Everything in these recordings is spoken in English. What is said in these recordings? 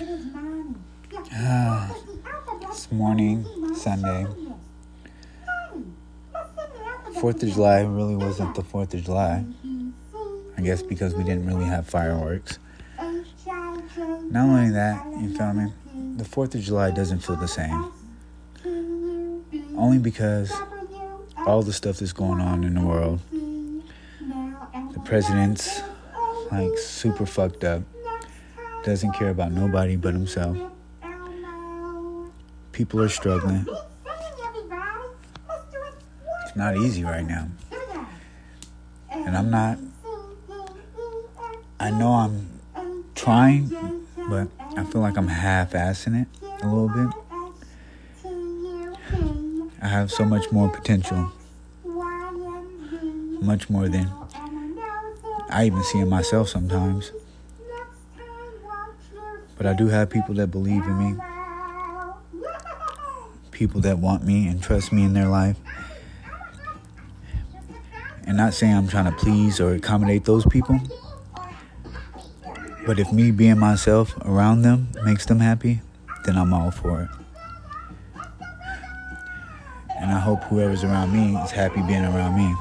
Uh, this morning, Sunday. Fourth of July really wasn't the Fourth of July. I guess because we didn't really have fireworks. Not only that, you feel me? The Fourth of July doesn't feel the same. Only because all the stuff that's going on in the world. The president's like super fucked up. Doesn't care about nobody but himself. People are struggling. It's not easy right now. And I'm not, I know I'm trying, but I feel like I'm half assing it a little bit. I have so much more potential. Much more than I even see in myself sometimes. But I do have people that believe in me, people that want me and trust me in their life. And not saying I'm trying to please or accommodate those people, but if me being myself around them makes them happy, then I'm all for it. And I hope whoever's around me is happy being around me.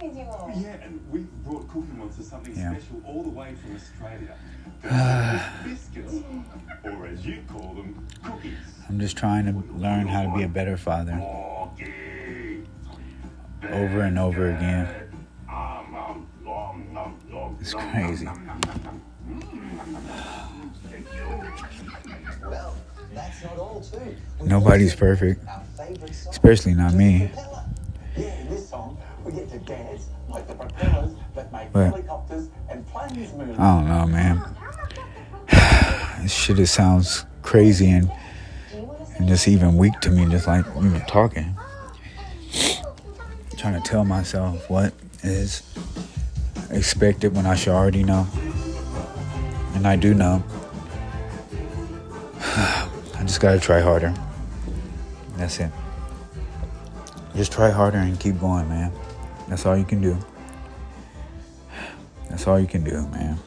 Yeah, and we brought Cookie Monster something Yeah. special all the way from Australia. biscuits, or as you call them, cookies. I'm just trying to learn how to be a better father over and over again. It's crazy. nom, nom, nom, nom. Well, that's not all too. Nobody's perfect, Our favourite song, especially not me. Propeller. Yeah, in this song, we get to dance like the propellers that make helicopters and planes move. I don't know, man. This shit just sounds crazy and and just even weak to me, just like even talking. Trying to tell myself what is expected when I should already know. And I do know. I just gotta try harder. That's it. Just try harder and keep going, man. That's all you can do. That's all you can do, man.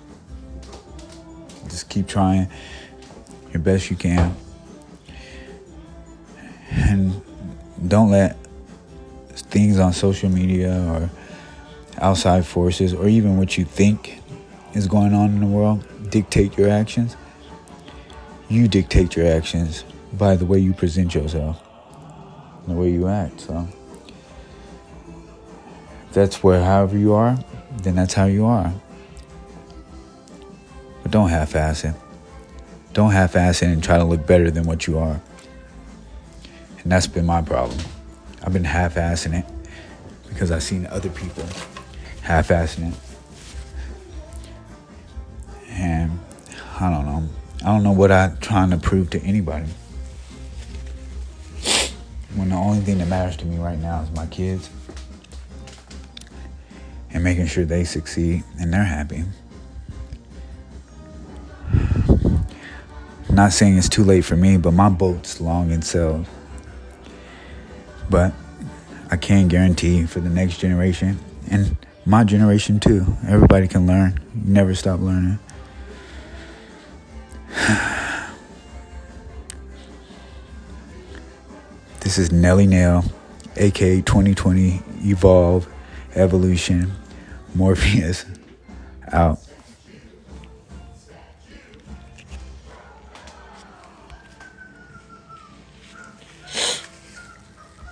Just keep trying your best you can. And don't let things on social media or outside forces or even what you think is going on in the world dictate your actions. You dictate your actions by the way you present yourself, the way you act. So that's where however you are, then that's how you are. But don't half ass it. Don't half ass it and try to look better than what you are. And that's been my problem. I've been half assing it because I've seen other people half assing it. And I don't know. I don't know what I'm trying to prove to anybody. When the only thing that matters to me right now is my kids and making sure they succeed and they're happy. Not saying it's too late for me, but my boat's long and sailed. But I can guarantee for the next generation and my generation too, everybody can learn. You never stop learning. This is Nelly Nail, aka 2020 Evolve Evolution Morpheus out.